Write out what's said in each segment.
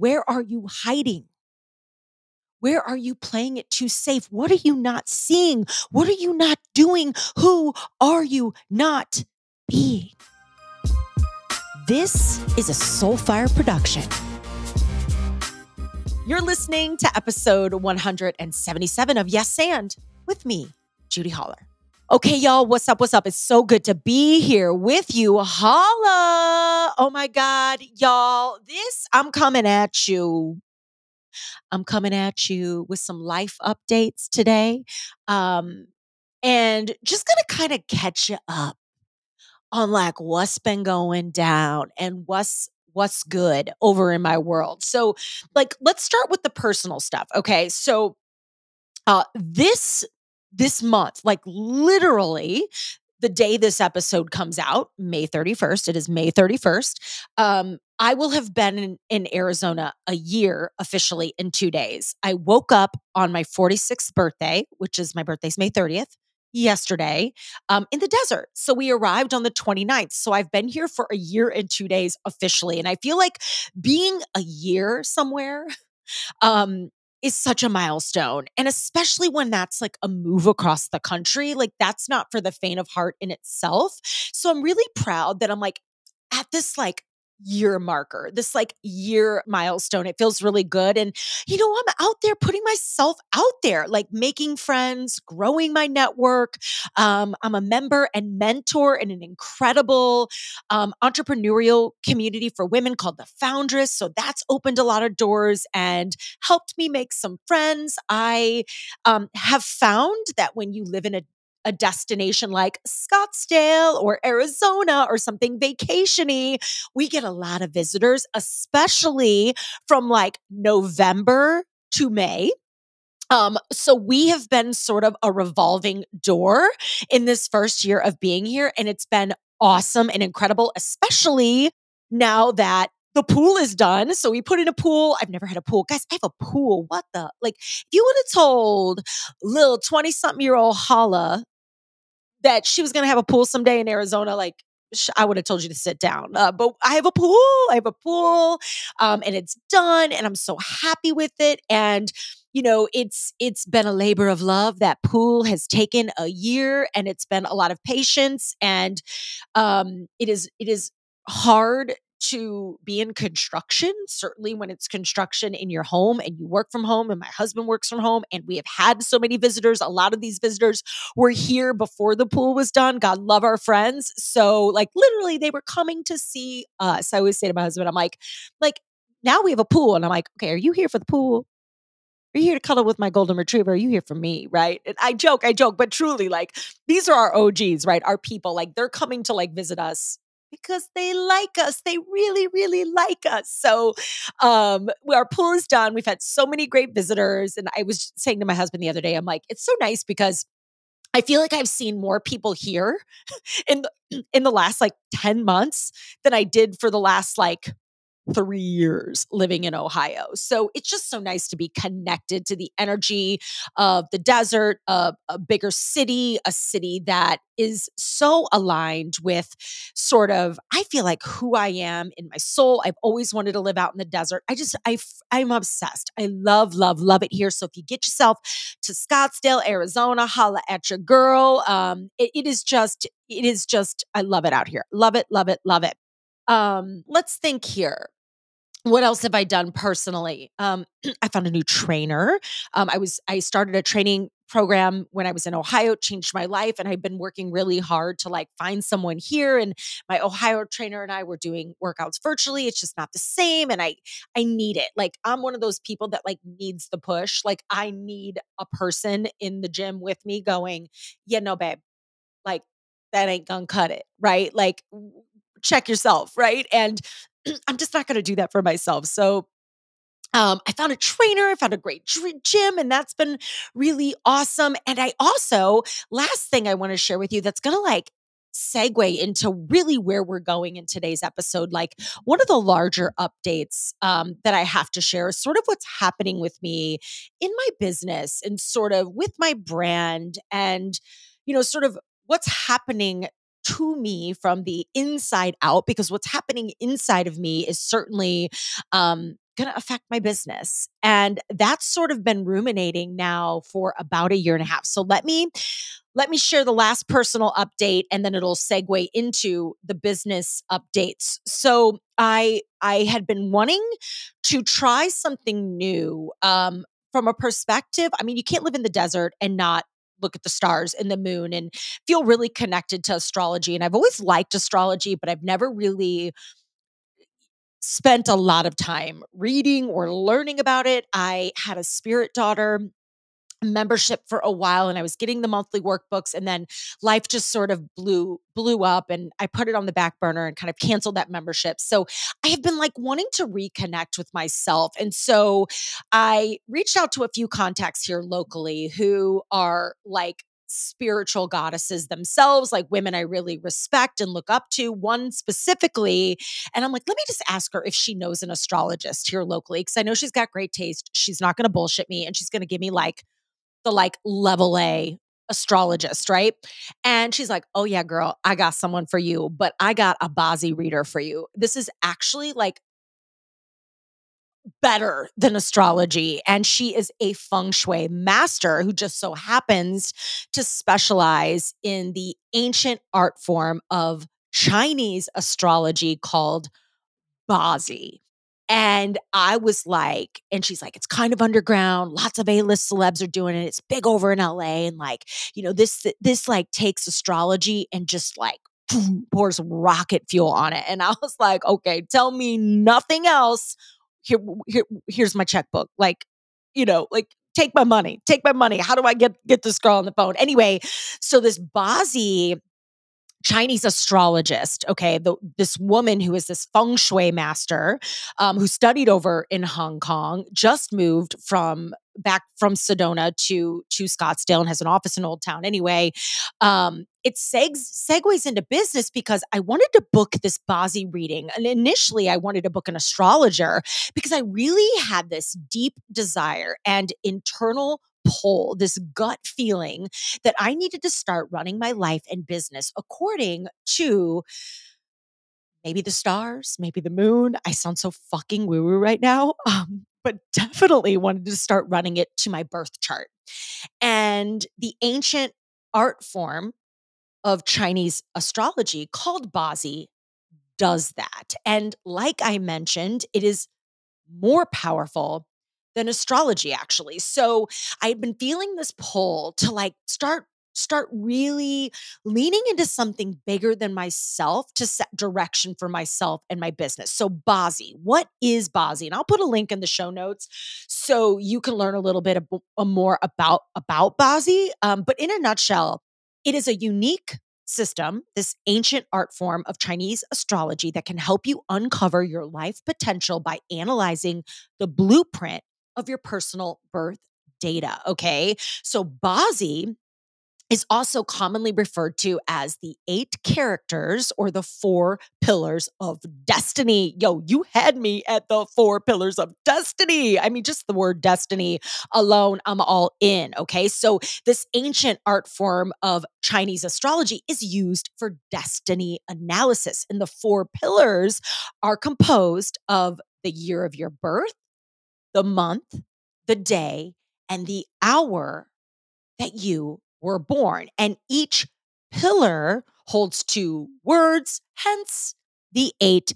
Where are you hiding? Where are you playing it too safe? What are you not seeing? What are you not doing? Who are you not being? This is a Soulfire production. You're listening to episode 177 of Yes and with me, Judi Holler. Okay, y'all, what's up? What's up? It's so good to be here with you. Holla. Oh my God, y'all. This, I'm coming at you. I'm coming at you with some life updates today. Um, and just gonna kind of catch you up on like what's been going down and what's what's good over in my world. So, like, let's start with the personal stuff. Okay. So uh this this month, like literally the day this episode comes out, May 31st, it is May 31st. Um, I will have been in, in Arizona a year officially in two days. I woke up on my 46th birthday, which is my birthday's May 30th yesterday um, in the desert. So we arrived on the 29th. So I've been here for a year and two days officially. And I feel like being a year somewhere um, is such a milestone. And especially when that's like a move across the country, like that's not for the faint of heart in itself. So I'm really proud that I'm like at this like year marker, this like year milestone. It feels really good. And, you know, I'm out there putting myself out there, like making friends, growing my network. Um, I'm a member and mentor in an incredible um, entrepreneurial community for women called The Foundress. So that's opened a lot of doors and helped me make some friends. I um, have found that when you live in a a destination like Scottsdale or Arizona or something vacationy, we get a lot of visitors, especially from like November to May. Um, so we have been sort of a revolving door in this first year of being here, and it's been awesome and incredible, especially now that the pool is done. So we put in a pool. I've never had a pool. Guys, I have a pool. What the? Like, if you would have told little 20 something year old Holla that she was going to have a pool someday in Arizona, like I would have told you to sit down. Uh, but I have a pool. I have a pool, um, and it's done, and I'm so happy with it. And you know, it's it's been a labor of love. That pool has taken a year, and it's been a lot of patience, and um, it is it is hard to be in construction, certainly when it's construction in your home and you work from home, and my husband works from home, and we have had so many visitors. A lot of these visitors were here before the pool was done. God love our friends. So, like, literally, they were coming to see us. I always say to my husband, I'm like, like, now we have a pool. And I'm like, okay, are you here for the pool? Are you here to cuddle with my golden retriever? Are you here for me? Right. And I joke, I joke, but truly, like, these are our OGs, right? Our people. Like, they're coming to like visit us because they like us. They really, really like us. So um our pool is done. We've had so many great visitors. And I was saying to my husband the other day, I'm like, it's so nice because I feel like I've seen more people here in the, in the last like 10 months than I did for the last like three years living in Ohio. So it's just so nice to be connected to the energy of the desert, of a bigger city, a city that is so aligned with sort of, I feel like who I am in my soul. I've always wanted to live out in the desert. I just, I, I'm obsessed. I love, love, love it here. So if you get yourself to Scottsdale, Arizona, holla at your girl. Um, it, it is just, it is just, I love it out here. Love it, love it, love it. Um, let's think here what else have I done personally? Um, I found a new trainer. Um, I was I started a training program when I was in Ohio, changed my life, and I've been working really hard to like find someone here. And my Ohio trainer and I were doing workouts virtually. It's just not the same, and I I need it. Like I'm one of those people that like needs the push. Like I need a person in the gym with me, going, yeah, no, babe, like that ain't gonna cut it, right? Like check yourself, right? And I'm just not going to do that for myself. So um, I found a trainer, I found a great gym, and that's been really awesome. And I also, last thing I want to share with you that's going to like segue into really where we're going in today's episode. Like one of the larger updates um, that I have to share is sort of what's happening with me in my business and sort of with my brand and, you know, sort of what's happening to me from the inside out because what's happening inside of me is certainly um, going to affect my business? And that's sort of been ruminating now for about a year and a half. So let me let me share the last personal update and then it'll segue into the business updates. So I I had been wanting to try something new um, from a perspective. I mean, you can't live in the desert and not look at the stars and the moon and feel really connected to astrology. And I've always liked astrology, but I've never really spent a lot of time reading or learning about it. I had a spirit daughter membership for a while and I was getting the monthly workbooks and then life just sort of blew blew up and I put it on the back burner and kind of canceled that membership. So I have been like wanting to reconnect with myself and so I reached out to a few contacts here locally who are like spiritual goddesses themselves, like women I really respect and look up to, one specifically. And I'm like, let me just ask her if she knows an astrologist here locally, because I know she's got great taste. She's not going to bullshit me and she's going to give me like the like level A astrologist, right? And she's like, "Oh yeah, girl, I got someone for you, but I got a Bazi reader for you. This is actually like better than astrology and she is a feng shui master who just so happens to specialize in the ancient art form of Chinese astrology called Bazi. And I was like, and she's like, it's kind of underground. Lots of A-list celebs are doing it. It's big over in LA. And like, you know, this this like takes astrology and just like pours rocket fuel on it. And I was like, okay, tell me nothing else. Here, here here's my checkbook. Like, you know, like take my money. Take my money. How do I get get this girl on the phone? Anyway, so this Bazi Chinese astrologist, okay, the, this woman who is this feng shui master um, who studied over in Hong Kong, just moved from back from Sedona to to Scottsdale and has an office in Old Town. Anyway, um, it segs, segues into business because I wanted to book this Bazi reading, and initially I wanted to book an astrologer because I really had this deep desire and internal pull, this gut feeling that I needed to start running my life and business according to maybe the stars, maybe the moon. I sound so fucking woo woo right now. Um, but definitely wanted to start running it to my birth chart. And the ancient art form of Chinese astrology called Bazi does that. And like I mentioned, it is more powerful than astrology actually. So I had been feeling this pull to like start start really leaning into something bigger than myself to set direction for myself and my business. So Bazi, what is Bazi? And I'll put a link in the show notes so you can learn a little bit of, uh, more about about Bazi. Um, but in a nutshell, it is a unique system, this ancient art form of Chinese astrology that can help you uncover your life potential by analyzing the blueprint of your personal birth data. Okay. So Bazi is also commonly referred to as the eight characters or the four pillars of destiny. Yo, you had me at the four pillars of destiny. I mean, just the word destiny alone, I'm all in. Okay. So, this ancient art form of Chinese astrology is used for destiny analysis. And the four pillars are composed of the year of your birth, the month, the day, and the hour that you were born. And each pillar holds two words, hence the eight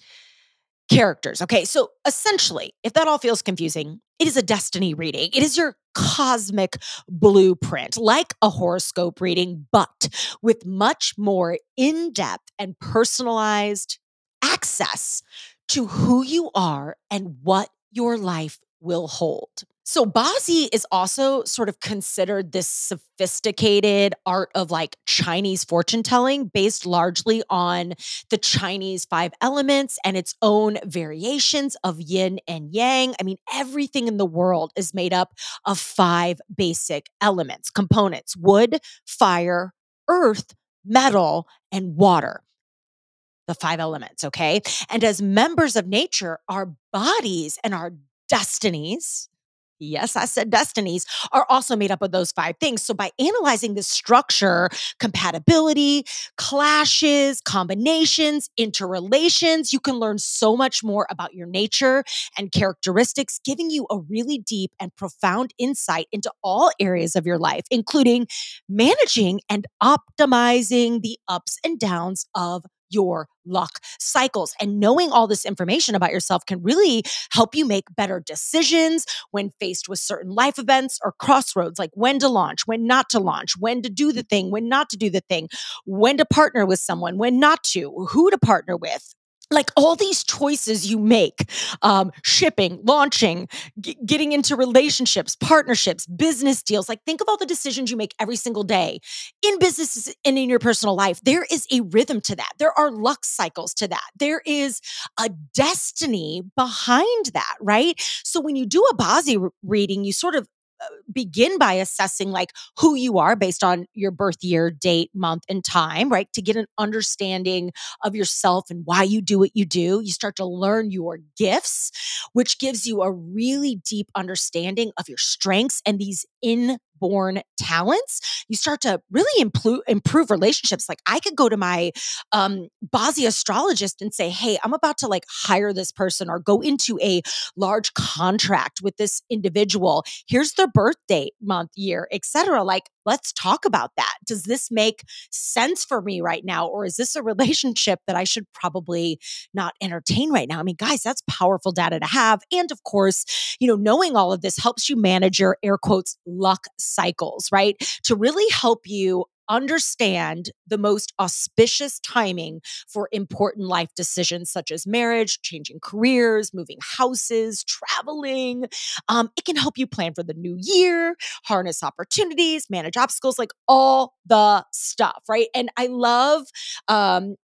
characters. Okay, so essentially, if that all feels confusing, it is a destiny reading. It is your cosmic blueprint, like a horoscope reading, but with much more in depth and personalized access to who you are and what your life will hold. So Bazi is also sort of considered this sophisticated art of like Chinese fortune telling based largely on the Chinese five elements and its own variations of yin and yang. I mean, everything in the world is made up of five basic elements, components, wood, fire, earth, metal, and water the five elements, okay? And as members of nature, our bodies and our destinies yes, I said destinies, are also made up of those five things. So by analyzing the structure, compatibility, clashes, combinations, interrelations, you can learn so much more about your nature and characteristics, giving you a really deep and profound insight into all areas of your life, including managing and optimizing the ups and downs of your luck cycles. And knowing all this information about yourself can really help you make better decisions when faced with certain life events or crossroads, like when to launch, when not to launch, when to do the thing, when not to do the thing, when to partner with someone, when not to, who to partner with like all these choices you make um, shipping launching g- getting into relationships partnerships business deals like think of all the decisions you make every single day. In business and in your personal life there is a rhythm to that. There are luck cycles to that. There is a destiny behind that right? So when you do a Bazi reading you sort of begin by assessing like who you are based on your birth year, date, month, and time, right? To get an understanding of yourself and why you do what you do. You start to learn your gifts, which gives you a really deep understanding of your strengths and these in born talents, you start to really improve, improve relationships. Like I could go to my um, astrologist and say, Hey, I'm about to like hire this person or go into a large contract with this individual. Here's their birth date, month, year, etc. Like, let's talk about that. Does this make sense for me right now? Or is this a relationship that I should probably not entertain right now? I mean, guys, that's powerful data to have. And of course, you know, knowing all of this helps you manage your air quotes luck cycles, right? To really help you understand the most auspicious timing for important life decisions such as marriage, changing careers, moving houses, traveling. Um, it can help you plan for the new year, harness opportunities, manage obstacles, like all the stuff, right? And I love um,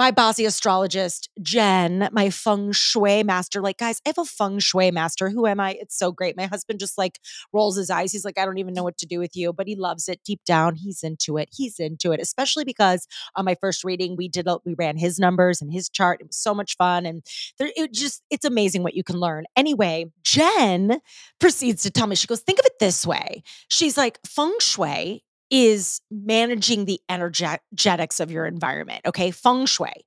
my Bazi astrologist, Jen, my feng shui master. Like, guys, I have a feng shui master. Who am I? It's so great. My husband just like rolls his eyes. He's like, I don't even know what to do with you, but he loves it deep down. He's into it. He's into it, especially because on my first reading, we did, we ran his numbers and his chart. It was so much fun. And there, it just, it's amazing what you can learn. Anyway, Jen proceeds to tell me, she goes, think of it this way. She's like, feng shui is managing the energetics of your environment. Okay. Feng shui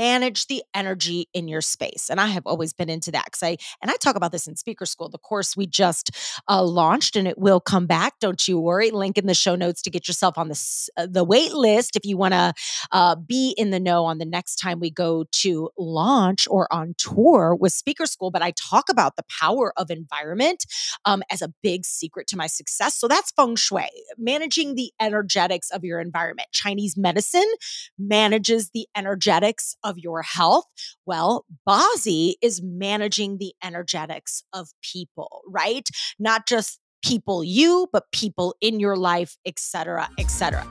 manage the energy in your space. And I have always been into that because I, and I talk about this in speaker school, the course we just uh, launched and it will come back. Don't you worry. Link in the show notes to get yourself on the, uh, the wait list if you want to uh, be in the know on the next time we go to launch or on tour with speaker school. But I talk about the power of environment um, as a big secret to my success. So that's feng shui, managing the energetics of your environment. Chinese medicine manages the energetics your health? Well, Bazi is managing the energetics of people, right? Not just people you, but people in your life, etc., etc.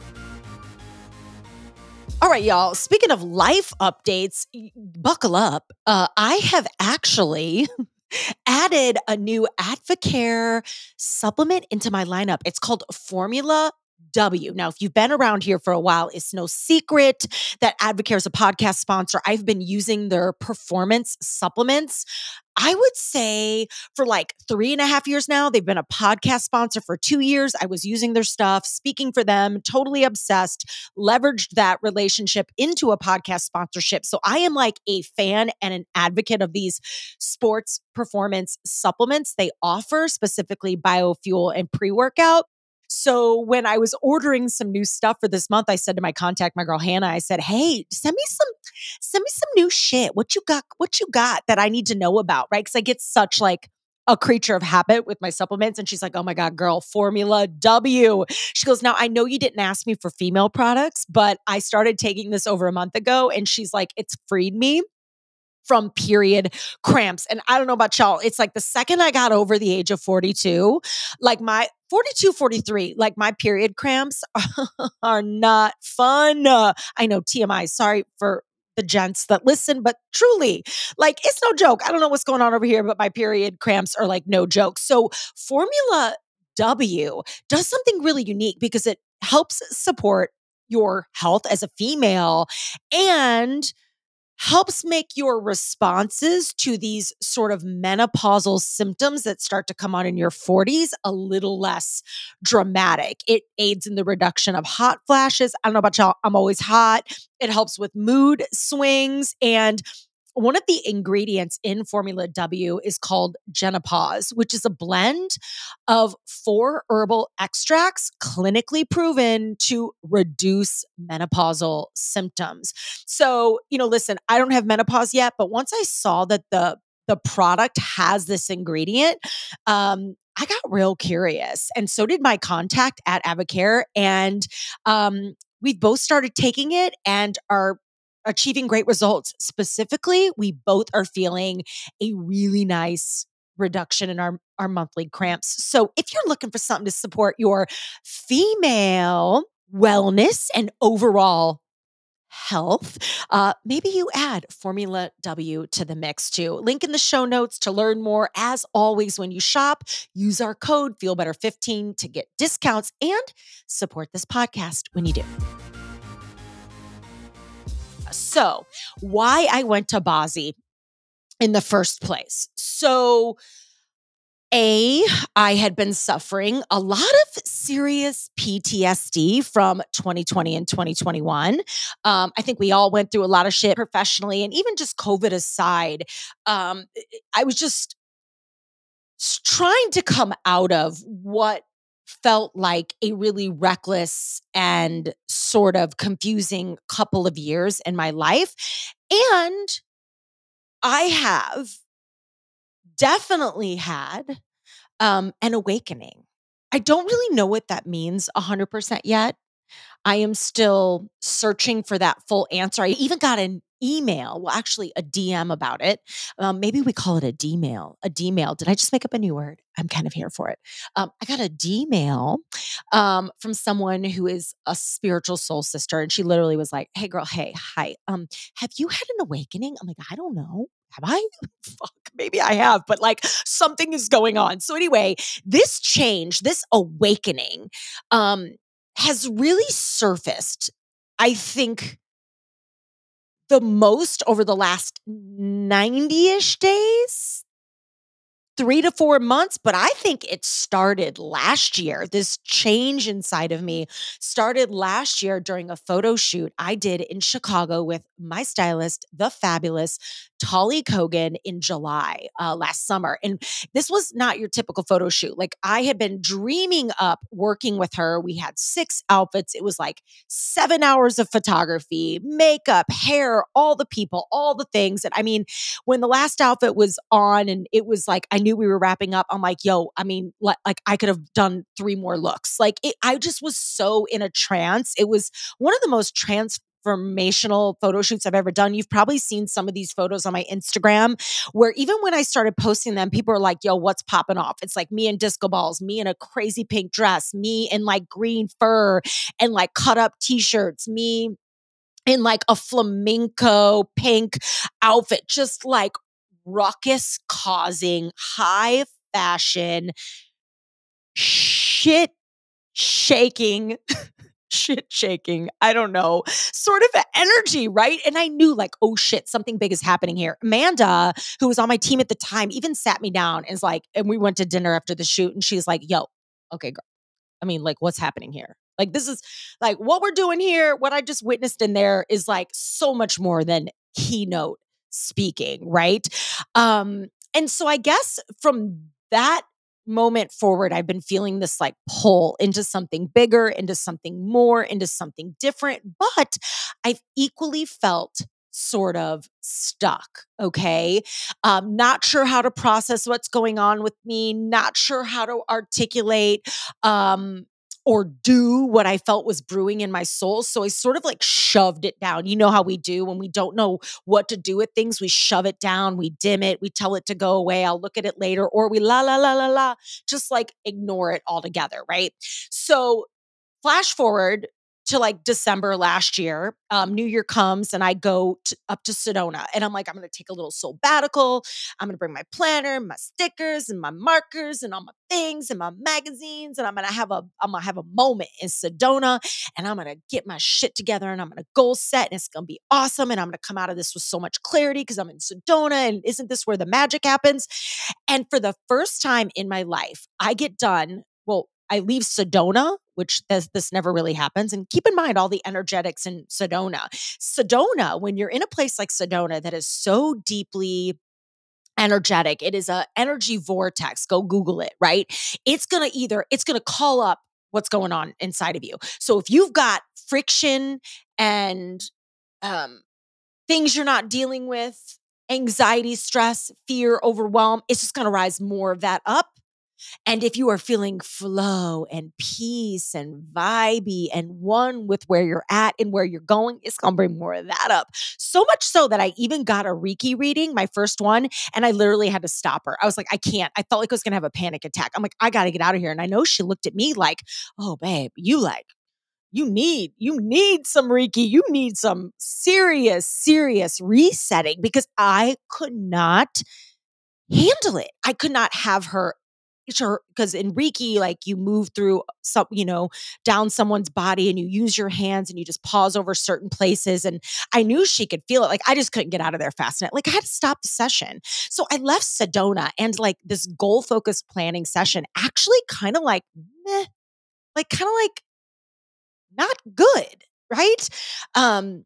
All right, y'all. Speaking of life updates, buckle up. Uh, I have actually added a new Advocare supplement into my lineup. It's called Formula W. Now, if you've been around here for a while, it's no secret that Advocare is a podcast sponsor. I've been using their performance supplements. I would say for like three and a half years now. They've been a podcast sponsor for two years. I was using their stuff, speaking for them, totally obsessed, leveraged that relationship into a podcast sponsorship. So I am like a fan and an advocate of these sports performance supplements they offer, specifically biofuel and pre workout. So when I was ordering some new stuff for this month, I said to my contact, my girl Hannah, I said, "Hey, send me some, send me some new shit. What you got? What you got that I need to know about? Right? Because I get such like." a creature of habit with my supplements. And she's like, oh my God, girl, Formula W. She goes, now I know you didn't ask me for female products, but I started taking this over a month ago. And she's like, it's freed me from period cramps. And I don't know about y'all. It's like the second I got over the age of 42, like my 42, 43, like my period cramps are not fun. Uh, I know TMI, sorry for the gents that listen, but truly, like it's no joke. I don't know what's going on over here, but my period cramps are like no joke. So, Formula W does something really unique because it helps support your health as a female and helps make your responses to these sort of menopausal symptoms that start to come on in your 40s a little less dramatic. It aids in the reduction of hot flashes. I don't know about y'all, I'm always hot. It helps with mood swings and one of the ingredients in Formula W is called Genopause, which is a blend of four herbal extracts clinically proven to reduce menopausal symptoms. So, you know, listen, I don't have menopause yet, but once I saw that the the product has this ingredient, um, I got real curious. And so did my contact at AdvoCare. And um, we've both started taking it and are achieving great results. Specifically, we both are feeling a really nice reduction in our, our monthly cramps. So if you're looking for something to support your female wellness and overall health, uh, maybe you add Formula W to the mix too. Link in the show notes to learn more. As always, when you shop, use our code FeelBetter15 to get discounts and support this podcast when you do. So, why I went to Bazi in the first place. So, a, I had been suffering a lot of serious PTSD from 2020 and 2021. Um, I think we all went through a lot of shit professionally, and even just COVID aside, um, I was just trying to come out of what felt like a really reckless and sort of confusing couple of years in my life. And I have definitely had um, an awakening. I don't really know what that means 100% yet. I am still searching for that full answer. I even got an email, well, actually a DM about it. Um, maybe we call it a D-mail. A D-mail. Did I just make up a new word? I'm kind of here for it. Um, I got a D-mail um, from someone who is a spiritual soul sister, and she literally was like, "Hey, girl. Hey, hi. Um, have you had an awakening?" I'm like, "I don't know." Have I? Fuck, maybe I have, but like something is going on. So anyway, this change, this awakening, um, has really surfaced, I think, the most over the last 90 ish days three to four months, but I think it started last year. This change inside of me started last year during a photo shoot I did in Chicago with my stylist, the fabulous Tolly Kogan, in July uh, last summer. And this was not your typical photo shoot. Like I had been dreaming up working with her. We had six outfits. It was like seven hours of photography, makeup, hair, all the people, all the things. And I mean, when the last outfit was on and it was like, I knew we were wrapping up, I'm like, yo, I mean, like, like I could have done three more looks. Like it, I just was so in a trance. It was one of the most transformational photo shoots I've ever done. You've probably seen some of these photos on my Instagram where even when I started posting them, people are like, yo, what's popping off? It's like me in disco balls, me in a crazy pink dress, me in like green fur and like cut up t-shirts, me in like a flamenco pink outfit, just like ruckus causing, high fashion, shit shaking. shit shaking, I don't know, sort of energy, right? And I knew like, oh shit, something big is happening here. Amanda, who was on my team at the time, even sat me down and was like, and we went to dinner after the shoot, and she's like, yo, okay, girl. I mean, like, what's happening here? Like, this is like what we're doing here, what I just witnessed in there is like so much more than keynote speaking, right? Um, and so I guess from that moment forward, I've been feeling this like pull into something bigger, into something more, into something different. But I've equally felt sort of stuck. Okay. Um, not sure how to process what's going on with me, not sure how to articulate um, or do what I felt was brewing in my soul. So I sort of like shoved it down. You know how we do when we don't know what to do with things, we shove it down, we dim it, we tell it to go away. I'll look at it later, or we la la la la la, just like ignore it altogether. Right. So flash forward to like December last year. Um, New Year comes and I go up to Sedona and I'm like, I'm going to take a little sabbatical. I'm going to bring my planner, my stickers, and my markers, and all my things, and my magazines, and I'm going to have a I'm going to have a moment in Sedona, and I'm going to get my shit together, and I'm going to goal set, and it's going to be awesome, and I'm going to come out of this with so much clarity because I'm in Sedona, and isn't this where the magic happens? And for the first time in my life, I get done. Well, I leave Sedona, which this, this never really happens. And keep in mind all the energetics in Sedona. Sedona, when you're in a place like Sedona that is so deeply energetic, it is a energy vortex. Go Google it, right? It's gonna either, it's gonna call up what's going on inside of you. So if you've got friction and um, things you're not dealing with, anxiety, stress, fear, overwhelm, it's just to rise more of that up. And if you are feeling flow and peace and vibey and one with where you're at and where you're going, it's going to bring more of that up. So much so that I even got a Reiki reading, my first one, and I literally had to stop her. I was like, I can't. I felt like I was going to have a panic attack. I'm like, I got to get out of here. And I know she looked at me like, oh, babe, you like, you need you need some reiki you need some serious serious resetting because i could not handle it i could not have her sure because in reiki like you move through some you know down someone's body and you use your hands and you just pause over certain places and i knew she could feel it like i just couldn't get out of there fast enough like i had to stop the session. So i left sedona and like this goal focused planning session actually kind of like meh, like kind of like not good right? Um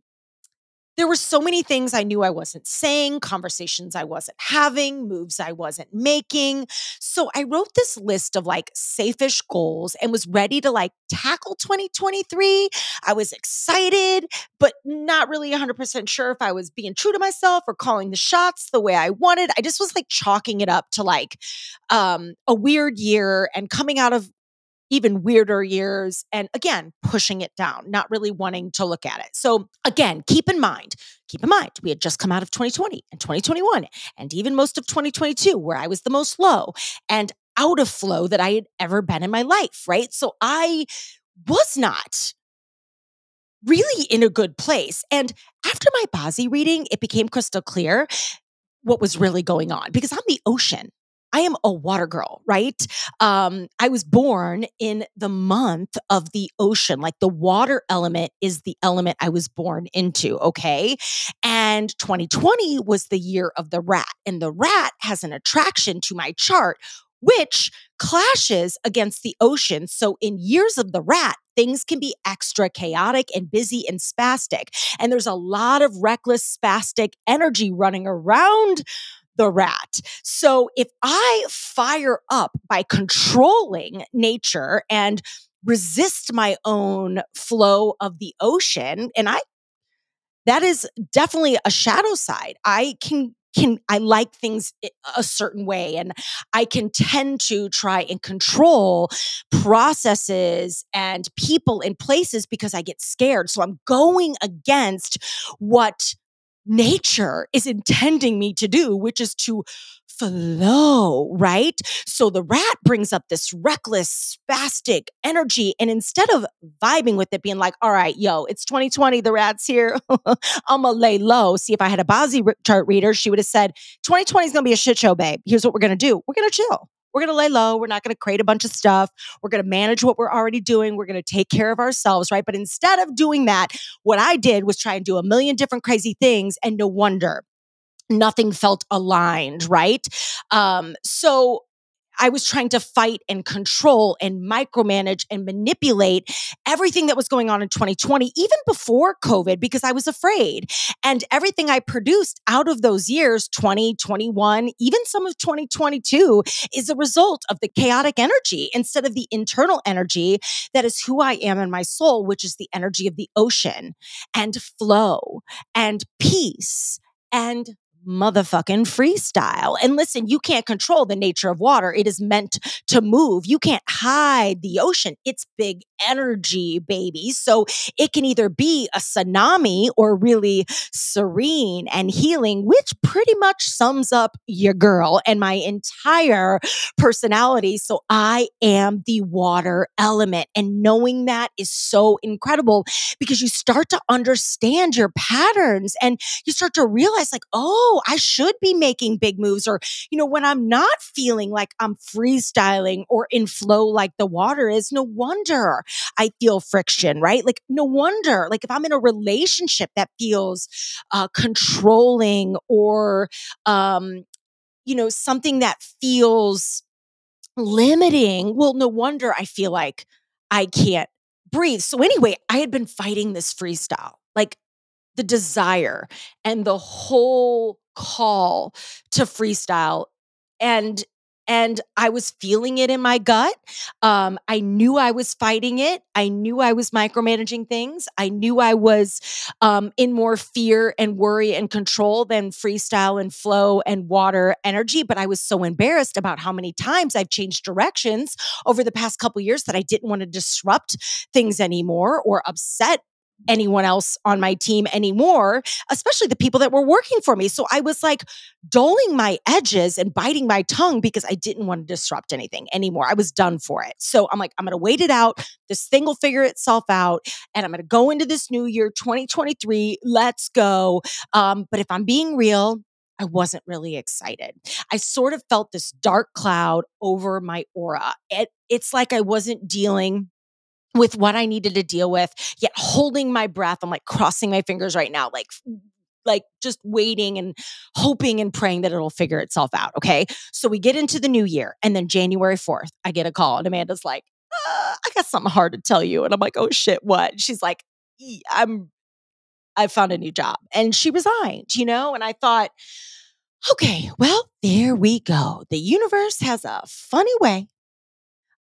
there were so many things I knew I wasn't saying, conversations I wasn't having, moves I wasn't making. So I wrote this list of like safe-ish goals and was ready to like tackle 2023. I was excited, but not really 100% sure if I was being true to myself or calling the shots the way I wanted. I just was like chalking it up to like um, a weird year and coming out of even weirder years. And again, pushing it down, not really wanting to look at it. So again, keep in mind, keep in mind, we had just come out of 2020 and 2021 and even most of 2022, where I was the most low and out of flow that I had ever been in my life. Right. So I was not really in a good place. And after my Bazi reading, it became crystal clear what was really going on because I'm the ocean. I am a water girl, right? Um, I was born in the month of the ocean. Like the water element is the element I was born into. Okay. And 2020 was the year of the rat, and the rat has an attraction to my chart, which clashes against the ocean. So, in years of the rat, things can be extra chaotic and busy and spastic. And there's a lot of reckless, spastic energy running around the rat. So if I fire up by controlling nature and resist my own flow of the ocean, and I, that is definitely a shadow side. I can can I like things a certain way and I can tend to try and control processes and people and places because I get scared. So I'm going against what nature is intending me to do, which is to flow, right? So the rat brings up this reckless, spastic energy. And instead of vibing with it, being like, all right, yo, it's 2020, the rat's here. I'm gonna lay low. See, if I had a Bazi chart reader, she would have said, 2020 is gonna be a shit show, babe. Here's what we're gonna do we're gonna chill. We're going to lay low. We're not going to create a bunch of stuff. We're going to manage what we're already doing. We're going to take care of ourselves, right? But instead of doing that, what I did was try and do a million different crazy things. And no wonder nothing felt aligned, right? Um, so I was trying to fight and control and micromanage and manipulate everything that was going on in 2020, even before COVID, because I was afraid. And everything I produced out of those years, 2021, even some of 2022, is a result of the chaotic energy instead of the internal energy that is who I am in my soul, which is the energy of the ocean and flow and peace and motherfucking freestyle. And listen, you can't control the nature of water. It is meant to move. You can't hide the ocean. It's big energy, baby. So it can either be a tsunami or really serene and healing, which pretty much sums up your girl and my entire personality. So I am the water element. And knowing that is so incredible because you start to understand your patterns and you start to realize, like, oh, oh, I should be making big moves. Or, you know, when I'm not feeling like I'm freestyling or in flow like the water is, no wonder I feel friction, right? Like, no wonder, like, if I'm in a relationship that feels uh, controlling or, um, you know, something that feels limiting, well, no wonder I feel like I can't breathe. So, anyway, I had been fighting this freestyle. Like, the desire and the whole call to freestyle and and I was feeling it in my gut. Um, I knew I was fighting it. I knew I was micromanaging things. I knew I was um, in more fear and worry and control than freestyle and flow and water energy. But I was so embarrassed about how many times I've changed directions over the past couple years that I didn't want to disrupt things anymore or upset anyone else on my team anymore, especially the people that were working for me. So I was like dulling my edges and biting my tongue because I didn't want to disrupt anything anymore. I was done for it. So I'm like, I'm going to wait it out. This thing will figure itself out. And I'm going to go into this new year, 2023. Let's go. Um, but if I'm being real, I wasn't really excited. I sort of felt this dark cloud over my aura. It, it's like I wasn't dealing with what I needed to deal with, yet holding my breath. I'm like crossing my fingers right now, like like just waiting and hoping and praying that it'll figure itself out. Okay. So we get into the new year. And then January 4th, I get a call and Amanda's like, uh, I got something hard to tell you. And I'm like, oh shit, what? She's like, I'm, I found a new job. And she resigned, you know? And I thought, okay, well, there we go. The universe has a funny way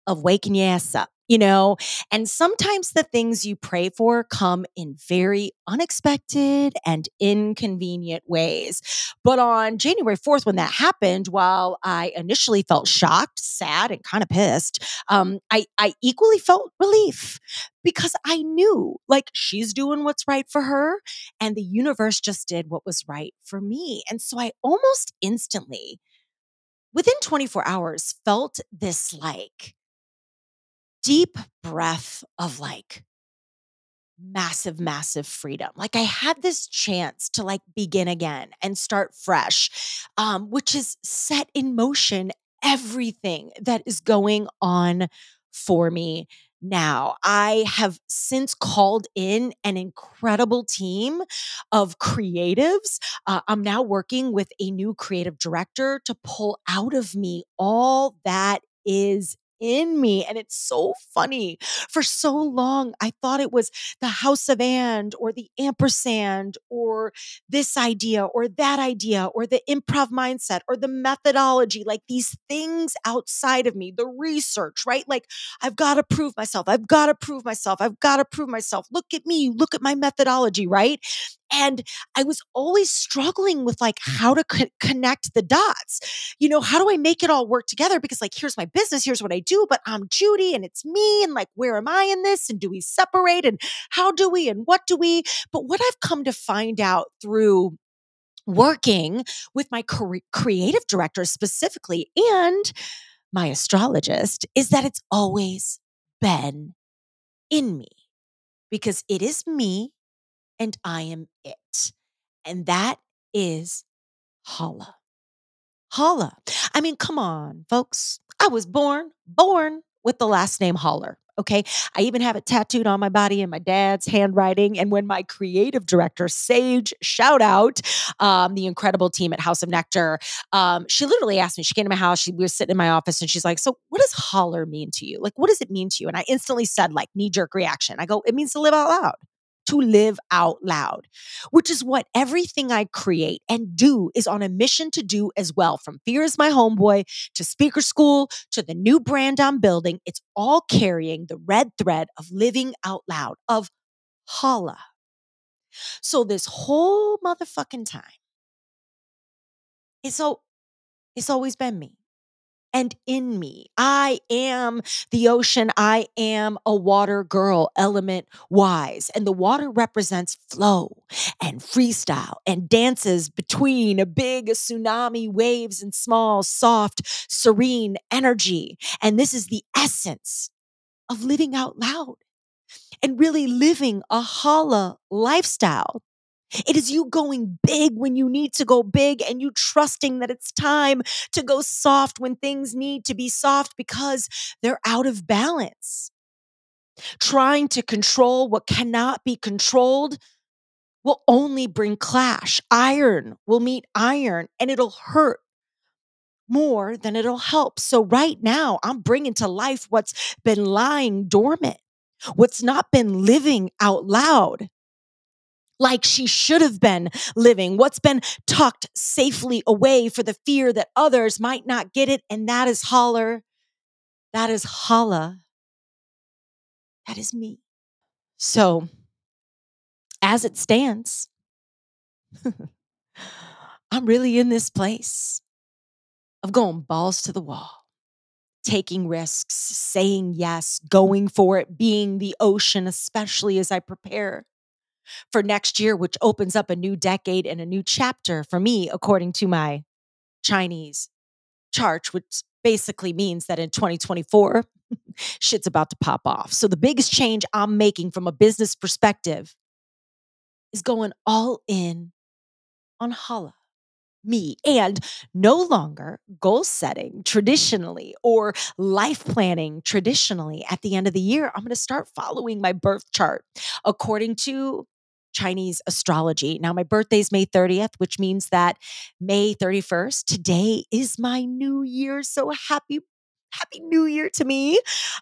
of waking your ass up you know? And sometimes the things you pray for come in very unexpected and inconvenient ways. But on January 4th, when that happened, while I initially felt shocked, sad, and kind of pissed, um, I, I equally felt relief because I knew like she's doing what's right for her and the universe just did what was right for me. And so I almost instantly, within 24 hours, felt this like, deep breath of like massive, massive freedom. Like I had this chance to like begin again and start fresh, um, which is set in motion everything that is going on for me now. I have since called in an incredible team of creatives. Uh, I'm now working with a new creative director to pull out of me all that is in me. And it's so funny. For so long, I thought it was the house of and or the ampersand or this idea or that idea or the improv mindset or the methodology, like these things outside of me, the research, right? Like, I've got to prove myself. I've got to prove myself. I've got to prove myself. Look at me. Look at my methodology, right? And I was always struggling with like hmm. how to co- connect the dots. You know, how do I make it all work together? Because like, here's my business, here's what I do, but I'm Judi and it's me. And like, where am I in this? And do we separate? And how do we? And what do we? But what I've come to find out through working with my cre- creative director specifically and my astrologist is that it's always been in me because it is me and I am it. And that is holla. Holla. I mean, come on, folks. I was born, born with the last name Holler. Okay. I even have it tattooed on my body in my dad's handwriting. And when my creative director, Sage, shout out, um, the incredible team at House of Nectar, um, she literally asked me, she came to my house, she, we were sitting in my office, and she's like, So, what does holler mean to you? Like, what does it mean to you? And I instantly said, like, knee jerk reaction. I go, It means to live out loud to live out loud, which is what everything I create and do is on a mission to do as well. From Fear is My Homeboy to Speaker School to the new brand I'm building, it's all carrying the red thread of living out loud, of holla. So this whole motherfucking time, It's so it's always been me and in me. I am the ocean. I am a water girl, element wise. And the water represents flow and freestyle and dances between a big tsunami waves and small, soft, serene energy. And this is the essence of living out loud and really living a hala lifestyle. It is you going big when you need to go big and you trusting that it's time to go soft when things need to be soft because they're out of balance. Trying to control what cannot be controlled will only bring clash. Iron will meet iron and it'll hurt more than it'll help. So, right now, I'm bringing to life what's been lying dormant, what's not been living out loud like she should have been living, what's been tucked safely away for the fear that others might not get it. And that is holler. That is holla. That is me. So, as it stands, I'm really in this place of going balls to the wall, taking risks, saying yes, going for it, being the ocean, especially as I prepare for next year, which opens up a new decade and a new chapter for me, according to my Chinese chart, which basically means that in 2024, shit's about to pop off. So the biggest change I'm making from a business perspective is going all in on Hala me and no longer goal setting traditionally or life planning traditionally at the end of the year. I'm going to start following my birth chart according to Chinese astrology. Now, my birthday is May 30th, which means that May 31st, today is my new year. So happy Happy New Year to me,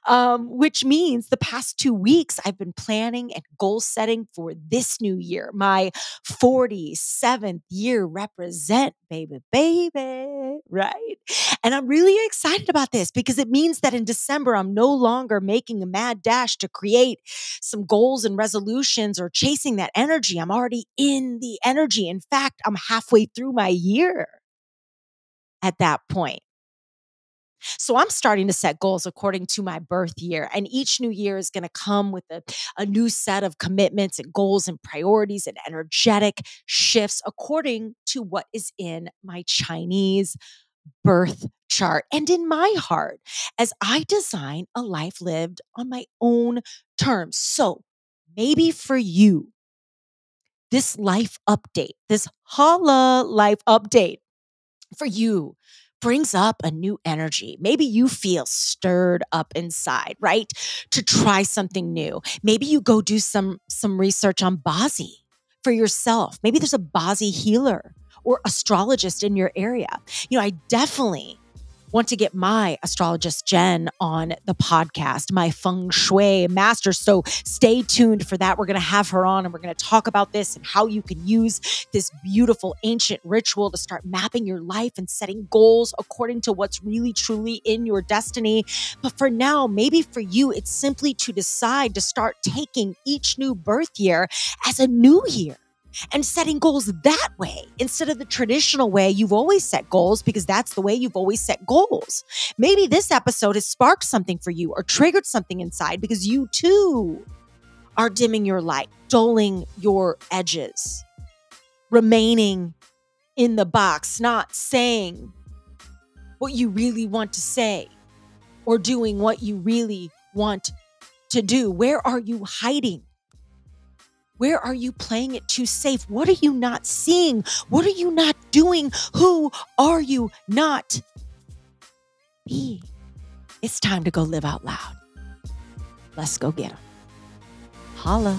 um, which means the past two weeks I've been planning and goal setting for this new year, my 47th year represent, baby, baby, right? And I'm really excited about this because it means that in December, I'm no longer making a mad dash to create some goals and resolutions or chasing that energy. I'm already in the energy. In fact, I'm halfway through my year at that point. So I'm starting to set goals according to my birth year. And each new year is going to come with a, a new set of commitments and goals and priorities and energetic shifts according to what is in my Chinese birth chart and in my heart as I design a life lived on my own terms. So maybe for you, this life update, this holla life update for you brings up a new energy. Maybe you feel stirred up inside, right? To try something new. Maybe you go do some some research on Bazi for yourself. Maybe there's a Bazi healer or astrologist in your area. You know, I definitely want to get my astrologist Jen on the podcast, my feng shui master. So stay tuned for that. We're going to have her on and we're going to talk about this and how you can use this beautiful ancient ritual to start mapping your life and setting goals according to what's really truly in your destiny. But for now, maybe for you, it's simply to decide to start taking each new birth year as a new year and setting goals that way instead of the traditional way you've always set goals because that's the way you've always set goals. Maybe this episode has sparked something for you or triggered something inside because you too are dimming your light, dulling your edges, remaining in the box, not saying what you really want to say or doing what you really want to do. Where are you hiding? Where are you playing it too safe? What are you not seeing? What are you not doing? Who are you not being? It's time to go live out loud. Let's go get them. Holla.